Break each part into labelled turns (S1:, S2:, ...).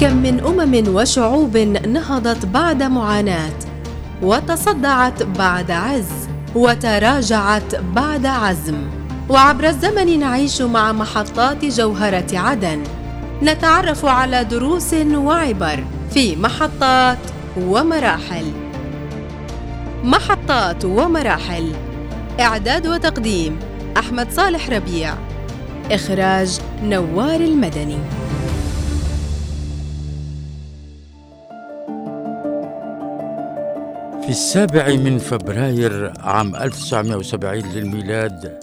S1: كم من أمم وشعوب نهضت بعد معاناة وتصدعت بعد عز وتراجعت بعد عزم. وعبر الزمن نعيش مع محطات جوهرة عدن. نتعرف على دروس وعبر في محطات ومراحل. محطات ومراحل. إعداد وتقديم أحمد صالح ربيع. إخراج نوار المدني.
S2: في السابع من فبراير عام 1970 للميلاد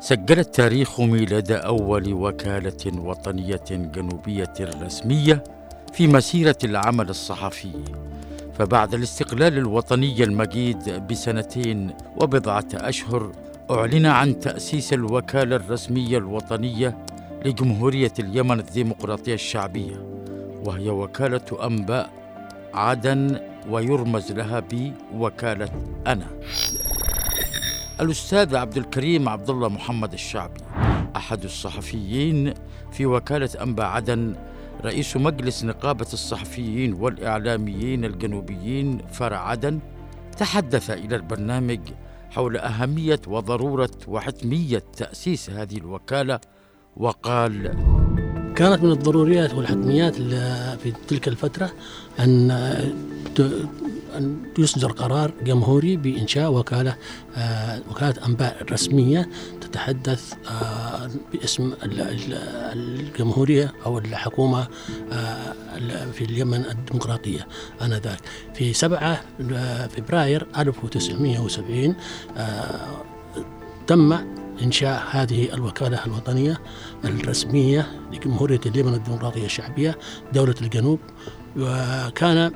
S2: سجل التاريخ ميلاد أول وكالة وطنية جنوبية رسمية في مسيرة العمل الصحفي. فبعد الاستقلال الوطني المجيد بسنتين وبضعة أشهر أعلن عن تأسيس الوكالة الرسمية الوطنية لجمهورية اليمن الديمقراطية الشعبية وهي وكالة أنباء عدن ويرمز لها بوكالة أنا. الأستاذ عبد الكريم عبد الله محمد الشعبي أحد الصحفيين في وكالة أنباء عدن رئيس مجلس نقابة الصحفيين والإعلاميين الجنوبيين فرع عدن تحدث إلى البرنامج حول أهمية وضرورة وحتمية تأسيس هذه الوكالة وقال
S3: كانت من الضروريات والحتميات في تلك الفترة أن أن يصدر قرار جمهوري بإنشاء وكالة آه، وكالة أنباء رسمية تتحدث آه، باسم الجمهورية أو الحكومة آه، في اليمن الديمقراطية آنذاك. في 7 فبراير 1970 تم إنشاء هذه الوكالة الوطنية الرسمية لجمهورية اليمن الديمقراطية الشعبية دولة الجنوب وكان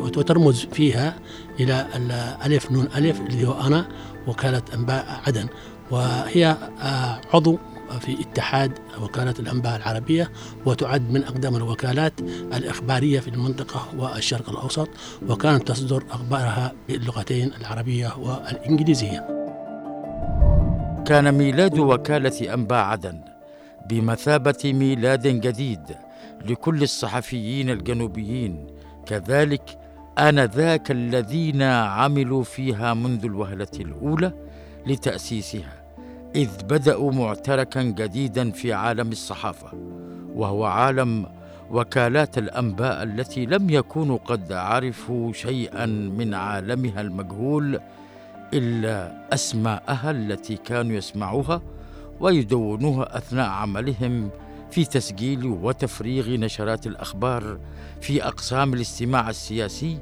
S3: وترمز فيها إلى الألف نون ألف اللي هو أنا وكالة أنباء عدن. وهي آه، عضو في اتحاد وكالة الأنباء العربية وتعد من أقدم الوكالات الإخبارية في المنطقة والشرق الأوسط وكانت تصدر أخبارها باللغتين العربية والإنجليزية.
S2: كان ميلاد وكالة أنباء عدن بمثابة ميلاد جديد لكل الصحفيين الجنوبيين. كذلك آنذاك الذين عملوا فيها منذ الوهلة الأولى لتأسيسها إذ بدأوا معتركا جديدا في عالم الصحافة وهو عالم وكالات الأنباء التي لم يكونوا قد عرفوا شيئا من عالمها المجهول إلا أسماءها التي كانوا يسمعوها ويدونوها أثناء عملهم في تسجيل وتفريغ نشرات الأخبار في أقسام الاستماع السياسي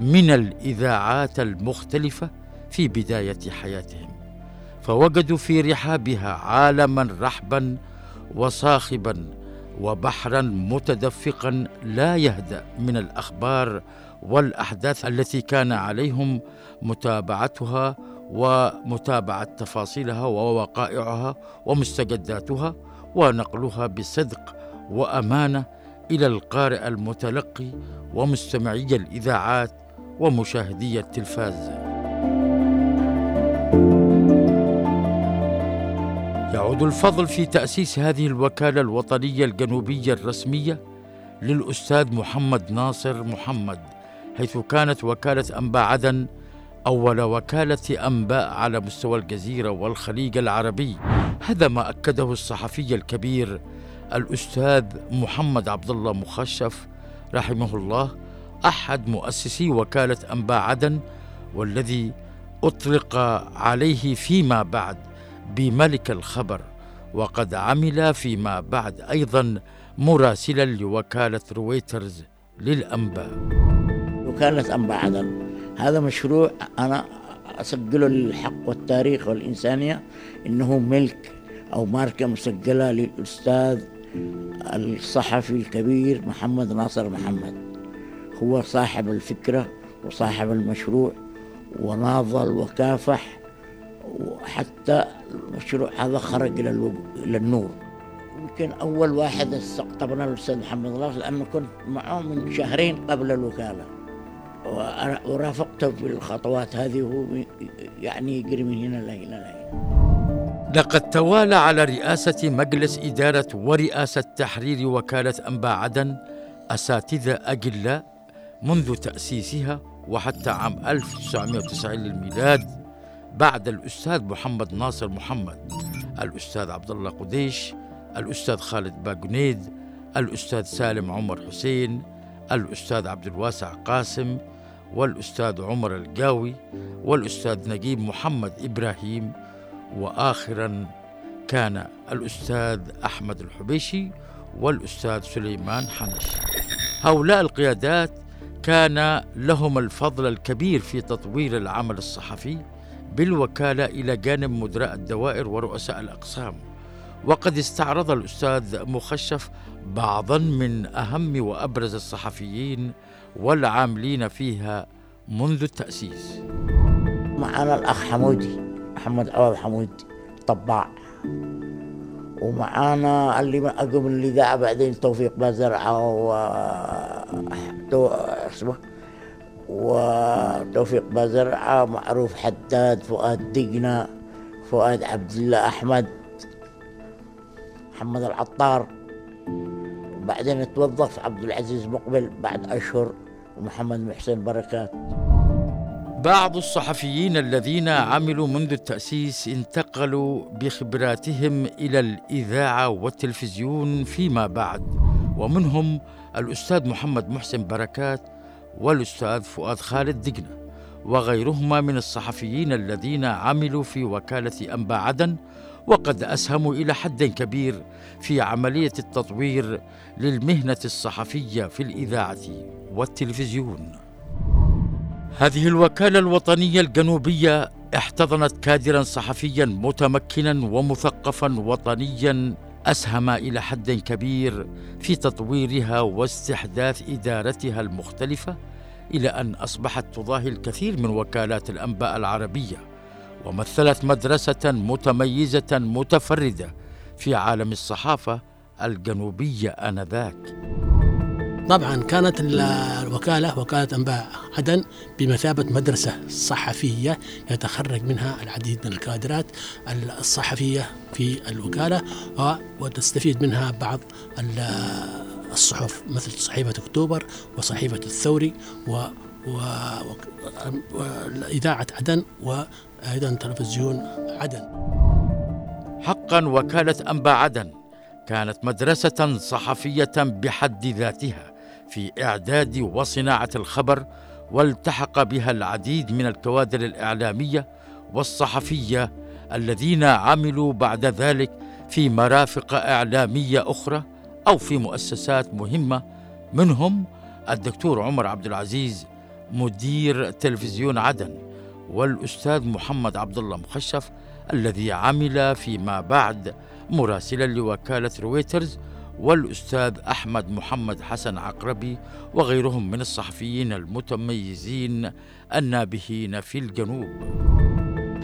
S2: من الإذاعات المختلفة في بداية حياتهم. فوجدوا في رحابها عالما رحبا وصاخبا وبحرا متدفقا لا يهدأ من الأخبار والأحداث التي كان عليهم متابعتها ومتابعة تفاصيلها ووقائعها ومستجداتها ونقلها بصدق وأمانة إلى القارئ المتلقي ومستمعي الإذاعات ومشاهدي التلفاز. يعود الفضل في تأسيس هذه الوكالة الوطنية الجنوبية الرسمية للأستاذ محمد ناصر محمد. حيث كانت وكالة أنباء عدن أول وكالة أنباء على مستوى الجزيرة والخليج العربي. هذا ما أكده الصحفي الكبير الأستاذ محمد عبد الله مخشف رحمه الله أحد مؤسسي وكالة أنباء عدن والذي أطلق عليه فيما بعد بملك الخبر وقد عمل فيما بعد أيضا مراسلا لوكالة رويترز للأنباء.
S4: وكاله انباء عدن هذا مشروع أنا أسجله للحق والتاريخ والإنسانية إنه ملك أو ماركة مسجلة للأستاذ الصحفي الكبير محمد ناصر محمد. هو صاحب الفكرة وصاحب المشروع وناضل وكافح وحتى المشروع هذا خرج إلى النور. يمكن أول واحد استقطبنا الأستاذ محمد ناصر لأنه كنت معه من شهرين قبل الوكالة. ورافقته في الخطوات هذه وهو يعني يجري من هنا لهنا لهنا.
S2: لقد توالى على رئاسة مجلس إدارة ورئاسة تحرير وكالة أنباء عدن أساتذة أجلاء منذ تأسيسها وحتى عام 1990 للميلاد بعد الأستاذ محمد ناصر محمد الأستاذ عبد الله قديش الأستاذ خالد باجنيد الأستاذ سالم عمر حسين الأستاذ عبد الواسع قاسم والأستاذ عمر القاوي والأستاذ نجيب محمد إبراهيم وآخرا كان الأستاذ أحمد الحبيشي والأستاذ سليمان حنش. هؤلاء القيادات كان لهم الفضل الكبير في تطوير العمل الصحفي بالوكالة إلى جانب مدراء الدوائر ورؤساء الأقسام. وقد استعرض الأستاذ مخشف بعضا من أهم وأبرز الصحفيين والعاملين فيها منذ التأسيس.
S4: معنا الأخ حمودي محمد عوض حمودي طباع. ومعانا اللي ما أقوم الإذاعة بعدين توفيق بازرعة و اسمه وتوفيق بازرعة معروف حداد فؤاد دقنة فؤاد عبد الله أحمد محمد العطار. وبعدين توظف عبد العزيز مقبل بعد أشهر. ومحمد محسن بركات.
S2: بعض الصحفيين الذين عملوا منذ التأسيس انتقلوا بخبراتهم إلى الإذاعة والتلفزيون فيما بعد ومنهم الأستاذ محمد محسن بركات والأستاذ فؤاد خالد دقنة. وغيرهما من الصحفيين الذين عملوا في وكالة أنبا عدن وقد أسهموا إلى حد كبير في عملية التطوير للمهنة الصحفية في الإذاعة والتلفزيون. هذه الوكالة الوطنية الجنوبية احتضنت كادرا صحفيا متمكنا ومثقفا وطنيا أسهم إلى حد كبير في تطويرها واستحداث إدارتها المختلفة. إلى أن أصبحت تضاهي الكثير من وكالات الأنباء العربية ومثلت مدرسة متميزة متفردة في عالم الصحافة الجنوبية آنذاك.
S3: طبعا كانت الوكالة وكالة أنباء عدن بمثابة مدرسة صحفية يتخرج منها العديد من الكادرات الصحفية في الوكالة وتستفيد منها بعض الصحف مثل صحيفة أكتوبر وصحيفة الثوري و وإذاعة عدن وأيضا تلفزيون عدن.
S2: حقا وكالة أنباء عدن كانت مدرسة صحفية بحد ذاتها في إعداد وصناعة الخبر والتحق بها العديد من الكوادر الإعلامية والصحفية الذين عملوا بعد ذلك في مرافق إعلامية أخرى أو في مؤسسات مهمة منهم الدكتور عمر عبد العزيز مدير تلفزيون عدن والأستاذ محمد عبد الله مخشف الذي عمل فيما بعد مراسلا لوكالة رويترز والأستاذ أحمد محمد حسن عقربي وغيرهم من الصحفيين المتميزين النابهين في الجنوب.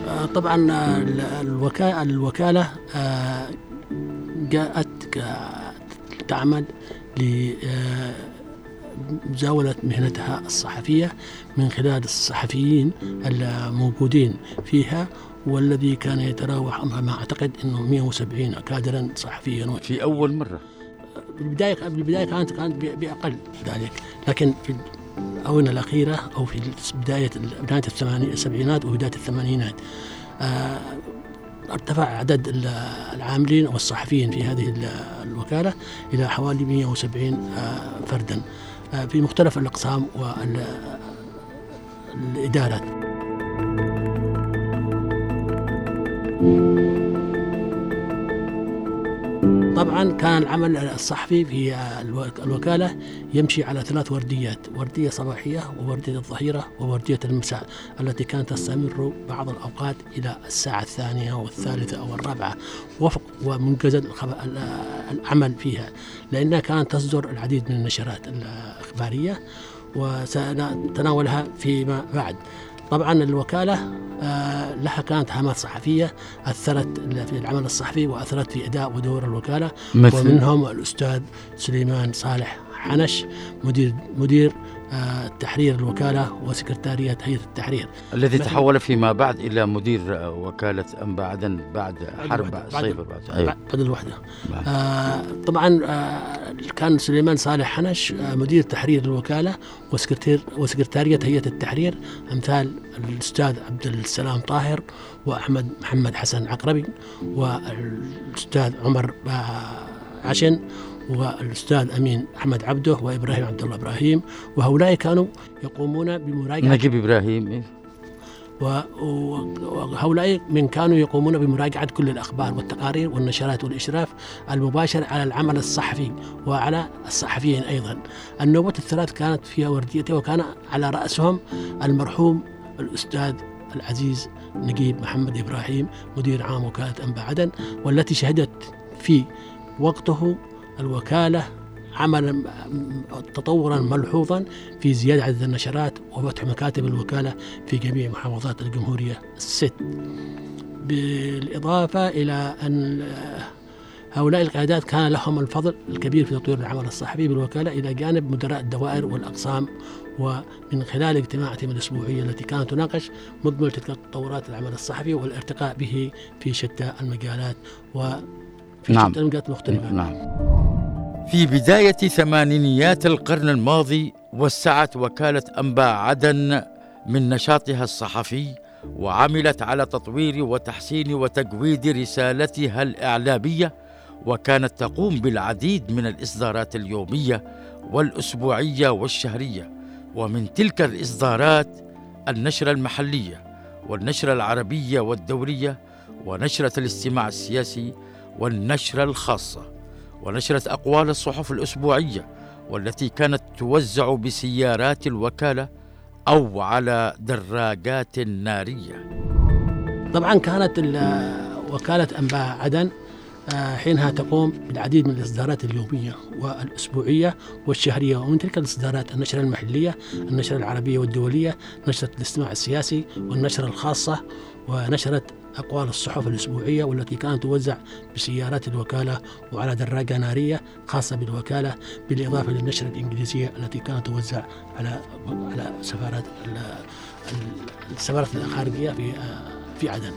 S3: آه، طبعا الوكالة, الوكالة آه، جاءت تعمل لمزاولة آه، مهنتها الصحفية من خلال الصحفيين الموجودين فيها والذي كان يتراوح ما أعتقد إنه 170 كادرا صحفيا.
S2: في أول مرة.
S3: بالبداية بالبداية كانت كانت بأقل ذلك لكن في الأونة الأخيرة أو في بداية بداية السبعينات وبداية الثمانينات آه، ارتفع عدد العاملين أو الصحفيين في هذه الوكالة إلى حوالي 170 آه، فردا آه، في مختلف الأقسام والادارات. طبعا كان العمل الصحفي في الوكالة يمشي على ثلاث ورديات وردية صباحية ووردية الظهيرة ووردية المساء التي كانت تستمر بعض الأوقات إلى الساعة الثانية والثالثة أو الرابعة. وفق ومنجز العمل فيها لأنها كانت تصدر العديد من النشرات الإخبارية وسنتناولها فيما بعد. طبعا الوكالة آه، لها كانت هامات صحفية أثرت في العمل الصحفي وأثرت في أداء ودور الوكالة. مثل؟ ومنهم الأستاذ سليمان صالح حنش مدير مدير تحرير الوكالة وسكرتارية هيئة التحرير.
S2: الذي تحول فيما بعد إلى مدير وكالة أنبا عدن بعد حرب صيفر
S3: بعد, أيوه. بعد الوحدة. آه طبعا آه كان سليمان صالح حنش آه، مدير تحرير الوكالة وسكرتير وسكرتارية هيئة التحرير أمثال الأستاذ عبد السلام طاهر وأحمد محمد حسن عقربي والأستاذ عمر عشن والأستاذ أمين أحمد عبده وإبراهيم عبد الله إبراهيم وهؤلاء كانوا يقومون بمراجعة
S2: نجيب إبراهيم إيه؟
S3: وهؤلاء من كانوا يقومون بمراجعة كل الأخبار والتقارير والنشرات والإشراف المباشر على العمل الصحفي وعلى الصحفيين أيضا النوبة الثلاث كانت فيها ورديته وكان على رأسهم المرحوم الأستاذ العزيز نجيب محمد إبراهيم مدير عام وكالة أنباء عدن والتي شهدت في وقته الوكالة عمل تطورا ملحوظا في زيادة عدد النشرات وفتح مكاتب الوكالة في جميع محافظات الجمهورية الست. بالإضافة إلى أن هؤلاء القيادات كان لهم الفضل الكبير في تطوير العمل الصحفي بالوكالة إلى جانب مدراء الدوائر والأقسام ومن خلال اجتماعاتهم الأسبوعية التي كانت تناقش مجمل تلك تطورات العمل الصحفي والارتقاء به في شتى المجالات وفي
S2: نعم.
S3: شتى المجالات المختلفة
S2: نعم. في بداية ثمانينيات القرن الماضي وسعت وكالة أنباء عدن من نشاطها الصحفي وعملت على تطوير وتحسين وتجويد رسالتها الإعلامية وكانت تقوم بالعديد من الإصدارات اليومية والأسبوعية والشهرية. ومن تلك الإصدارات النشرة المحلية والنشرة العربية والدورية ونشرة الاستماع السياسي والنشرة الخاصة ونشرت أقوال الصحف الأسبوعية والتي كانت توزع بسيارات الوكالة أو على دراجات نارية.
S3: طبعا كانت وكالة أنباء عدن آه، حينها تقوم بالعديد من الإصدارات اليومية والأسبوعية والشهرية ومن تلك الإصدارات النشرة المحلية النشرة العربية والدولية نشرة الاستماع السياسي والنشرة الخاصة ونشرة أقوال الصحف الأسبوعية والتي كانت توزع بسيارات الوكالة وعلى دراجة نارية خاصة بالوكالة بالإضافة للنشرة الإنجليزية التي كانت توزع على على سفارات السفارات الخارجية في في عدن.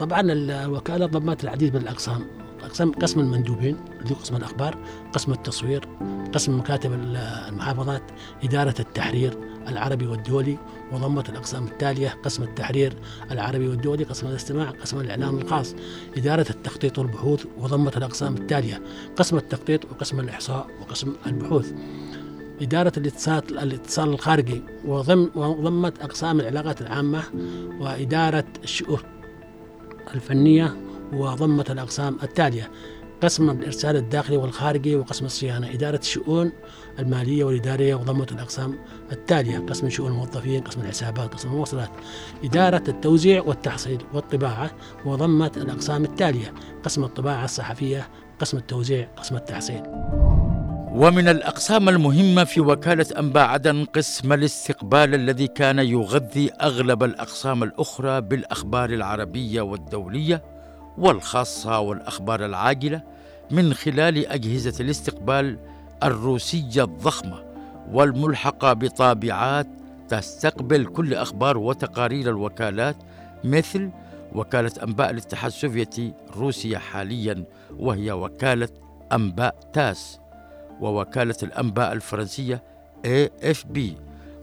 S3: طبعا الوكالة ضمت العديد من الأقسام أقسام قسم المندوبين اللي قسم الأخبار قسم التصوير قسم مكاتب المحافظات إدارة التحرير العربي والدولي وضمت الأقسام التالية قسم التحرير العربي والدولي قسم الاستماع قسم الإعلام الخاص إدارة التخطيط والبحوث وضمت الأقسام التالية قسم التخطيط وقسم الإحصاء وقسم البحوث. إدارة الاتصال الاتصال الخارجي وضم وضمت أقسام العلاقات العامة وإدارة الشؤون الفنية وضمت الأقسام التالية قسم الإرسال الداخلي والخارجي وقسم الصيانة. إدارة الشؤون المالية والإدارية وضمت الأقسام التالية قسم شؤون الموظفين قسم الحسابات قسم المواصلات. إدارة التوزيع والتحصيل والطباعة وضمت الأقسام التالية قسم الطباعة الصحفية قسم التوزيع قسم التحصيل.
S2: ومن الأقسام المهمة في وكالة أنباء عدن قسم الاستقبال الذي كان يغذي أغلب الأقسام الأخرى بالأخبار العربية والدولية. والخاصة والأخبار العاجلة من خلال أجهزة الاستقبال الروسية الضخمة والملحقة بطابعات تستقبل كل أخبار وتقارير الوكالات مثل وكالة أنباء الاتحاد السوفيتي روسيا حاليا وهي وكالة أنباء تاس ووكالة الأنباء الفرنسية AFP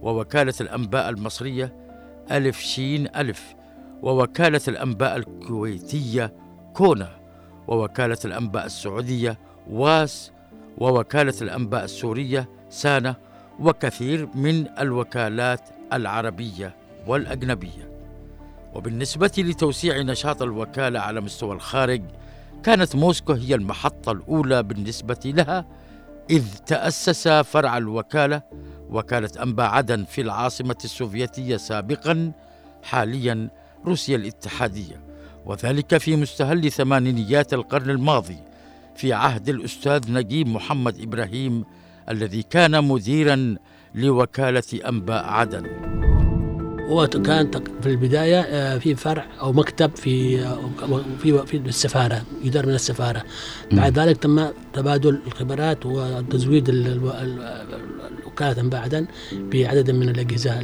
S2: ووكالة الأنباء المصرية ألف شين ألف ووكالة الأنباء الكويتية كونا ووكالة الأنباء السعودية واس ووكالة الأنباء السورية سانا وكثير من الوكالات العربية والأجنبية. وبالنسبة لتوسيع نشاط الوكالة على مستوى الخارج كانت موسكو هي المحطة الأولى بالنسبة لها إذ تأسس فرع الوكالة وكالة أنباء عدن في العاصمة السوفيتية سابقا حاليا روسيا الاتحادية وذلك في مستهل ثمانينيات القرن الماضي في عهد الأستاذ نجيب محمد إبراهيم الذي كان مديرا لوكالة أنباء عدن.
S3: وكان في البداية آه، في فرع أو مكتب في آه، في في السفارة يدار من السفارة. بعد ذلك تم تبادل الخبرات وتزويد وكالة أنباء عدن بعدد من الأجهزة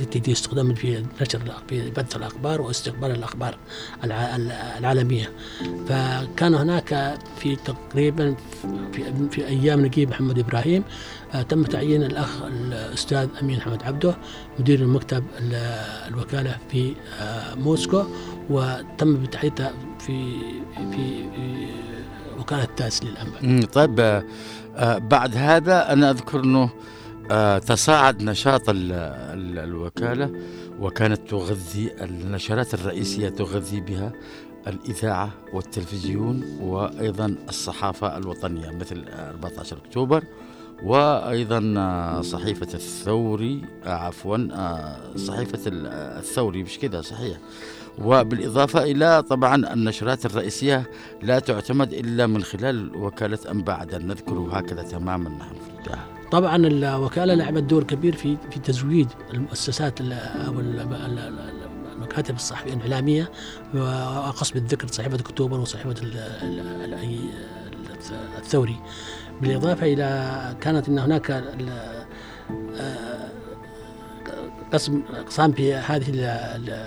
S3: التي تستخدم في نشر في بث الأخبار واستقبال الأخبار العالمية فكان هناك في تقريبا في, في أيام نجيب محمد إبراهيم آه، تم تعيين الأخ الأستاذ أمين حمد عبده مدير المكتب الوكالة في آه، موسكو وتم بتعيينه في في وكالة تاس للأنباء.
S2: طيب آه، بعد هذا أنا أذكر إنه تصاعد نشاط الوكالة وكانت تغذي النشرات الرئيسية تغذي بها الإذاعة والتلفزيون وأيضا الصحافة الوطنية مثل 14 أكتوبر وأيضا آه، صحيفة الثوري آه، عفوا آه، صحيفة الثوري مش كذا صحيح. وبالإضافة إلى طبعا النشرات الرئيسية لا تعتمد إلا من خلال وكالة انباء عدن نذكره هكذا تماما نحن في البدايه
S3: طبعا الوكاله لعبت دور كبير في في تزويد المؤسسات أو المكاتب الصحفية الإعلامية وقصد الذكر صحيفة أكتوبر وصحيفة الثوري. بالإضافة إلى كانت أن هناك قسم اقسام في هذه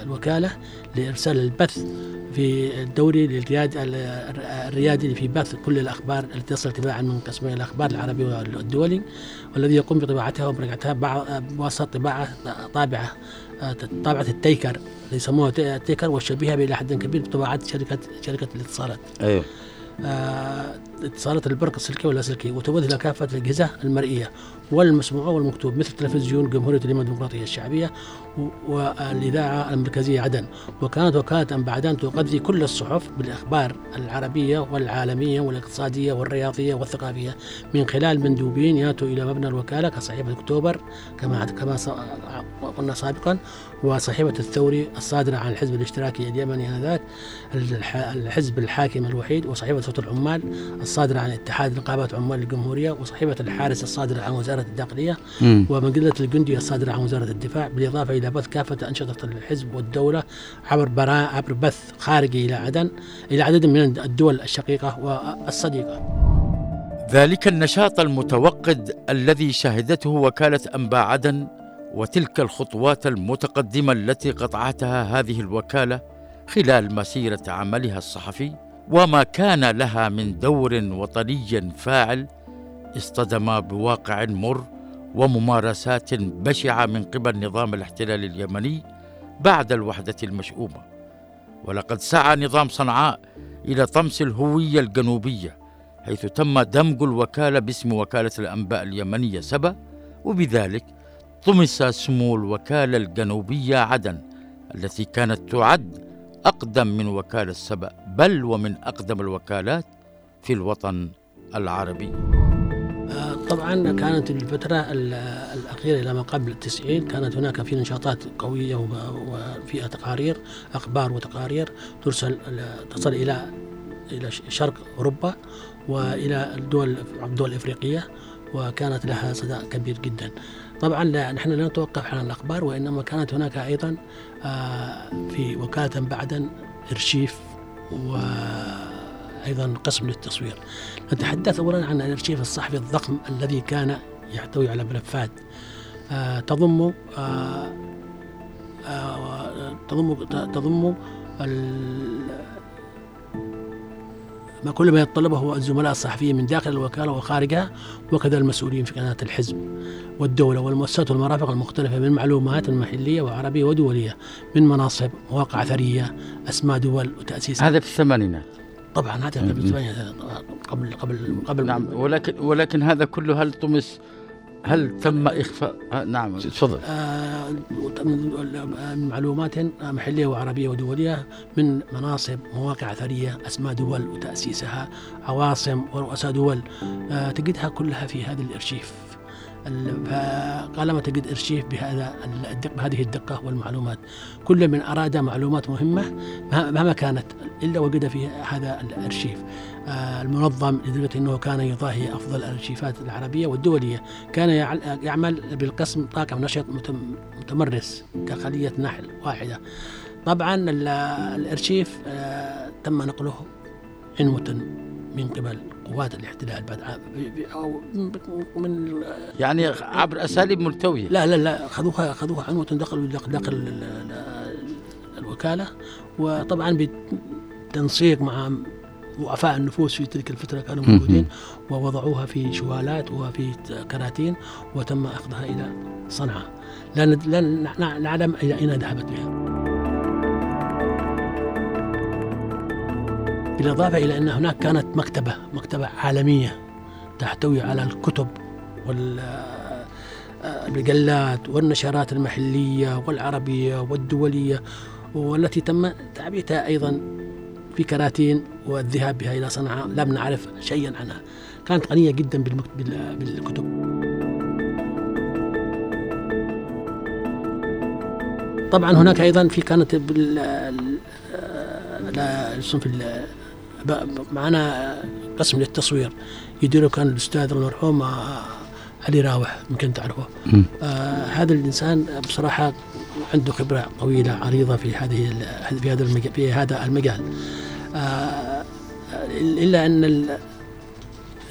S3: الوكالة لإرسال البث في الدوري للرياد الريادي في بث كل الأخبار التي تصل تباعا من قسم الأخبار العربي والدولي والذي يقوم بطباعتها ومراجعتها بواسطه طباعه طابعة طابعة التيكر يسموها التيكر والشبيهه إلى حد كبير بطباعات شركه شركة الاتصالات. أيوه اتصالات البرق السلكي واللاسلكي وتوجه كافة الأجهزة المرئية والمسموع والمكتوب مثل تلفزيون جمهورية اليمن الديمقراطية الشعبية والإذاعة المركزية عدن. وكانت وكالة أنبعدان تغذي كل الصحف بالأخبار العربية والعالمية والاقتصادية والرياضية والثقافية. من خلال مندوبين ياتوا إلى مبنى الوكالة كصحيفة أكتوبر كما كما قلنا سابقا وصحيفة الثوري الصادرة عن الحزب الاشتراكي اليمني آنذاك الحزب الحاكم الوحيد وصحيفة صوت العمال الصادرة عن اتحاد نقابات عمال الجمهورية وصحيفة الحارس الصادرة عن وزارة الداخلية ومجلة الجندي الصادرة عن وزارة الدفاع بالإضافة إلى بث كافة أنشطة الحزب والدولة عبر عبر بث خارجي إلى عدن إلى عدد من الدول الشقيقة والصديقة.
S2: ذلك النشاط المتوقد الذي شهدته وكالة أنباء عدن وتلك الخطوات المتقدمة التي قطعتها هذه الوكالة خلال مسيرة عملها الصحفي وما كان لها من دور وطني فاعل اصطدم بواقع مر وممارسات بشعة من قبل نظام الاحتلال اليمني بعد الوحدة المشؤومة. ولقد سعى نظام صنعاء إلى طمس الهوية الجنوبية حيث تم دمج الوكالة باسم وكالة الأنباء اليمنية سبا وبذلك طمس سمو الوكالة الجنوبية عدن التي كانت تعد أقدم من وكالة سبأ بل ومن أقدم الوكالات في الوطن العربي.
S3: طبعا كانت الفترة الأخيرة إلى ما قبل التسعين كانت هناك في نشاطات قوية وفيها تقارير أخبار وتقارير ترسل تصل إلى إلى شرق أوروبا وإلى الدول الدول الإفريقية وكانت لها صدى كبير جدا. طبعا نحن لا نتوقف عن الأخبار وإنما كانت هناك أيضا آه، في وكالة بعدا إرشيف وأيضا قسم للتصوير. نتحدث أولا عن الإرشيف الصحفي الضخم الذي كان يحتوي على ملفات. آه، تضم آه، تضم تضم ما كل ما يتطلبه الزملاء الصحفيين من داخل الوكالة وخارجها وكذا المسؤولين في قناة الحزب والدولة والمؤسسات والمرافق المختلفة من معلومات محلية وعربية ودولية من مناصب مواقع أثرية أسماء دول وتأسيس.
S2: هذا في الثمانينات.
S3: طبعا هذا الثمانينات قبل قبل قبل
S2: نعم ولكن ولكن هذا كله هل طمس هل تم إخفاء؟ آه نعم. تفضل. آه
S3: معلومات محلية وعربية ودولية من مناصب مواقع أثرية أسماء دول وتأسيسها عواصم ورؤساء دول. آه تجدها كلها في هذا الإرشيف. فقالما تجد إرشيف بهذا بهذه الدقة والمعلومات. كل من أراد معلومات مهمة مهما كانت إلا وجد في هذا الارشيف آه، المنظم لدرجه إنه كان يضاهي أفضل الأرشيفات العربية والدولية. كان يعمل بالقسم طاقم نشط متمرس كخلية نحل واحدة. طبعا الإرشيف آه، تم نقله عنوة من قبل قوات الاحتلال بعد أو
S2: من يعني عبر أساليب ملتوية.
S3: لا لا لا خذوها خذوها عنوة دخلوا داخل الوكالة. وطبعا بتنسيق مع ضعفاء النفوس في تلك الفترة كانوا موجودين ووضعوها في شوالات وفي كراتين وتم أخذها إلى صنعاء. لا نعلم إلى أين ذهبت بها. بالإضافة إلى أن هناك كانت مكتبة مكتبة عالمية تحتوي على الكتب والمجلات والنشرات المحلية والعربية والدولية والتي تم تعبئتها أيضا في كراتين والذهاب بها إلى صنعاء. لم نعرف شيئا عنها. كانت غنية جدا بالكتب. طبعا هناك أيضا في كانت الصنف معنا قسم للتصوير يديره كان الأستاذ المرحوم آه، علي راوح يمكن تعرفه. آه هذا الإنسان بصراحة عنده خبرة طويلة عريضة في هذه في هذا المجال في هذا المجال. آه إلا أن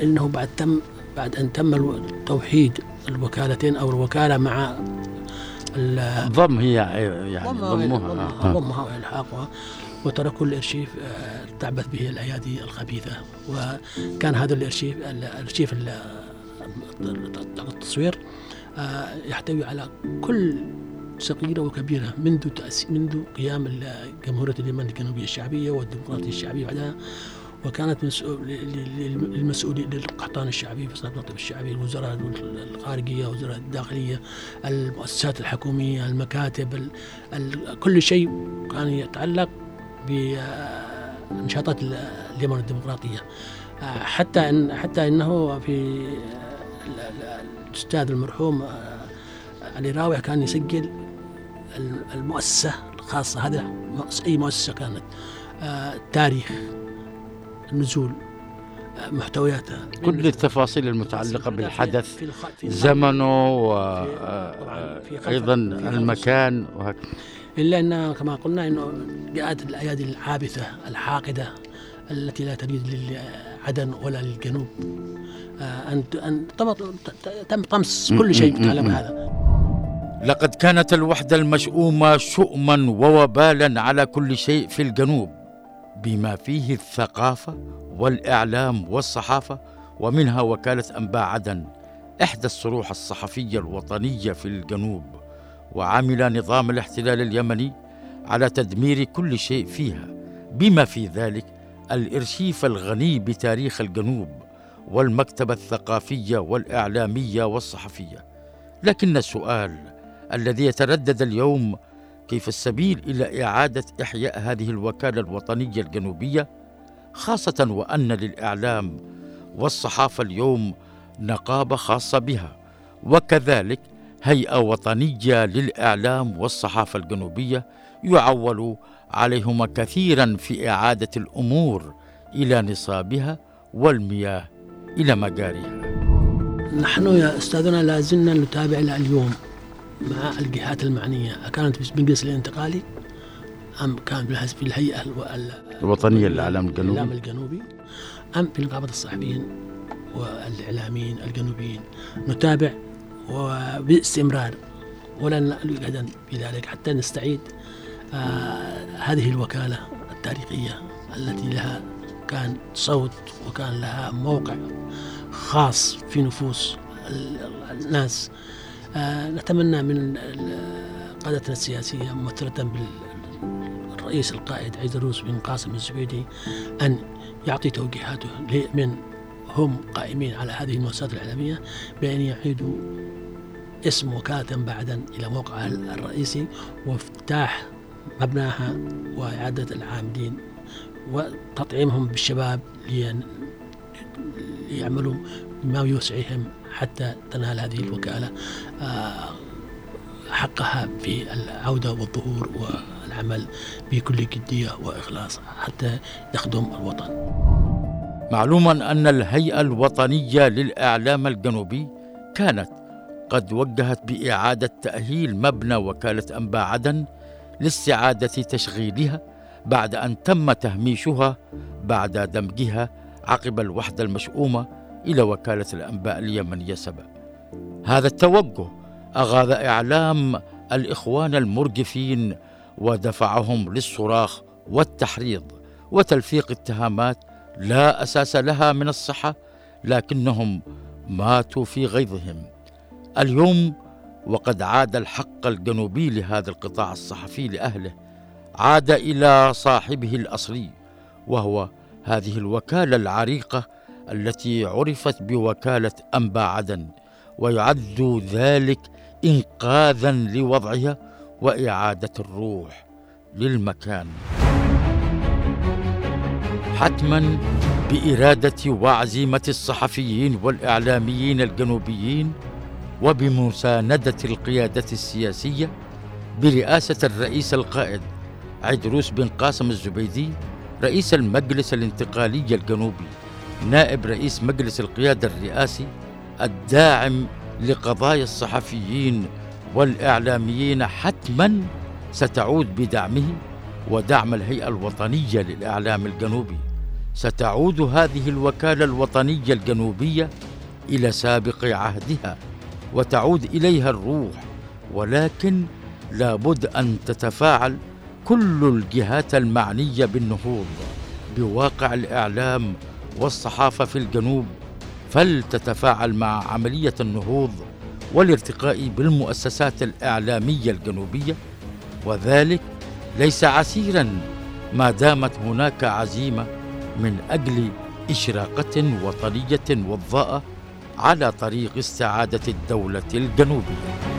S3: إنه بعد تم بعد أن تم توحيد الوكالتين أو الوكالة مع
S2: ضم هي يعني ضمها
S3: ضمها. والحاقها وتركوا الارشيف آه، تعبث به الأيادي الخبيثة. وكان هذا الأرشيف الأرشيف التصوير آه، يحتوي على كل صغيرة وكبيرة منذ منذ قيام جمهورية اليمن الجنوبية الشعبية والديمقراطية الشعبية بعدها وكانت للمسؤولين للقحطان الشعبي في المكتب الشعبي الوزراء الخارجية وزراء الداخلية المؤسسات الحكومية المكاتب كل شيء كان يتعلق بنشاطات اليمن الديمقراطية. حتى ان حتى إنه في الأستاذ المرحوم علي راوح كان يسجل المؤسسة الخاصة. هذا أي مؤسسة كانت. تاريخ النزول محتوياتها
S2: كل التفاصيل المتعلقة بالحدث في في زمنه وأيضا المكان. وهكذا.
S3: إلا أن كما قلنا أنه جاءت الأيادي العابثة الحاقدة التي لا تريد لعدن ولا للجنوب. آه، أن أن تم طمس كل شيء متعلق بهذا
S2: لقد كانت الوحدة المشؤومة شؤما ووبالا على كل شيء في الجنوب بما فيه الثقافة والإعلام والصحافة ومنها وكالة أنباء عدن إحدى الصروح الصحفية الوطنية في الجنوب. وعمل نظام الاحتلال اليمني على تدمير كل شيء فيها بما في ذلك الإرشيف الغني بتاريخ الجنوب والمكتبة الثقافية والإعلامية والصحفية. لكن السؤال الذي يتردد اليوم كيف السبيل إلى إعادة إحياء هذه الوكالة الوطنية الجنوبية؟ خاصة وأن للإعلام والصحافة اليوم نقابة خاصة بها وكذلك هيئة وطنية للإعلام والصحافة الجنوبية يعول عليهما كثيرا في إعادة الأمور إلى نصابها والمياه إلى مجاريها.
S3: نحن يا أستاذنا لا زلنا نتابع اليوم مع الجهات المعنية كانت في المجلس الانتقالي أم كان في الهيئة
S2: الوطنية للإعلام الجنوبي؟
S3: الإعلام الجنوبي أم في نقابه الصحفيين والإعلاميين الجنوبيين. نتابع وباستمرار ولن نألو أبدا في ذلك حتى نستعيد آه هذه الوكالة التاريخية التي لها كان صوت وكان لها موقع خاص في نفوس الناس. آه نتمنى من قادتنا السياسية ممثلة بالرئيس القائد عيدروس بن قاسم الزبيدي أن يعطي توجيهاته من هم قائمين على هذه المؤسسات الإعلامية بأن يعيدوا اسم وكالة بعدا إلى موقعها الرئيسي وافتتاح مبناها وإعادة العاملين وتطعيمهم بالشباب ليعملوا بما يسعهم حتى تنال هذه الوكالة. آه، حقها في العودة والظهور والعمل بكل جدية وإخلاص حتى يخدم الوطن.
S2: معلوما أن الهيئة الوطنية للإعلام الجنوبي كانت قد وجهت بإعادة تأهيل مبنى وكالة أنباء عدن لاستعادة تشغيلها بعد أن تم تهميشها بعد دمجها عقب الوحدة المشؤومة إلى وكالة الأنباء اليمنية سبأ هذا التوجه أغاض إعلام الإخوان المرجفين ودفعهم للصراخ والتحريض وتلفيق اتهامات لا أساس لها من الصحة لكنهم ماتوا في غيظهم. اليوم وقد عاد الحق الجنوبي لهذا القطاع الصحفي لأهله عاد إلى صاحبه الأصلي وهو هذه الوكالة العريقة التي عرفت بوكالة أنبا عدن ويعد ذلك إنقاذا لوضعها وإعادة الروح للمكان. حتما بإرادة وعزيمة الصحفيين والإعلاميين الجنوبيين وبمساندة القيادة السياسية برئاسة الرئيس القائد عدروس بن قاسم الزبيدي رئيس المجلس الانتقالي الجنوبي نائب رئيس مجلس القيادة الرئاسي الداعم لقضايا الصحفيين والإعلاميين حتما ستعود بدعمه ودعم الهيئة الوطنية للإعلام الجنوبي. ستعود هذه الوكالة الوطنية الجنوبية إلى سابق عهدها وتعود إليها الروح ولكن لابد أن تتفاعل كل الجهات المعنية بالنهوض بواقع الإعلام والصحافة في الجنوب فلتتفاعل مع عملية النهوض والارتقاء بالمؤسسات الإعلامية الجنوبية. وذلك ليس عسيرا ما دامت هناك عزيمة من أجل إشراقة وطنية وضاءة على طريق استعادة الدولة الجنوبية.